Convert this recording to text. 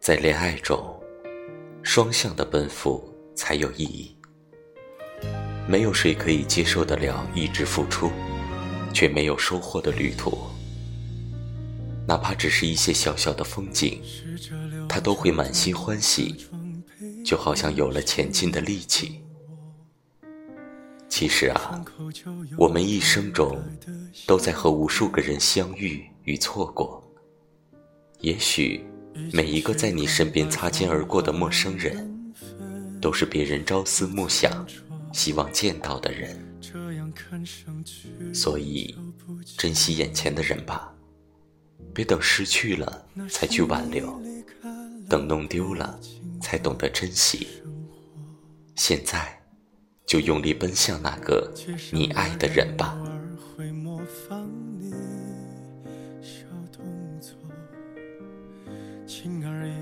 在恋爱中，双向的奔赴才有意义。没有谁可以接受得了一直付出，却没有收获的旅途。哪怕只是一些小小的风景，他都会满心欢喜，就好像有了前进的力气。其实啊，我们一生中都在和无数个人相遇与错过。也许每一个在你身边擦肩而过的陌生人，都是别人朝思暮想、希望见到的人。所以，珍惜眼前的人吧，别等失去了才去挽留，等弄丢了才懂得珍惜。现在。就用力奔向那个你爱的人吧。轻而易举。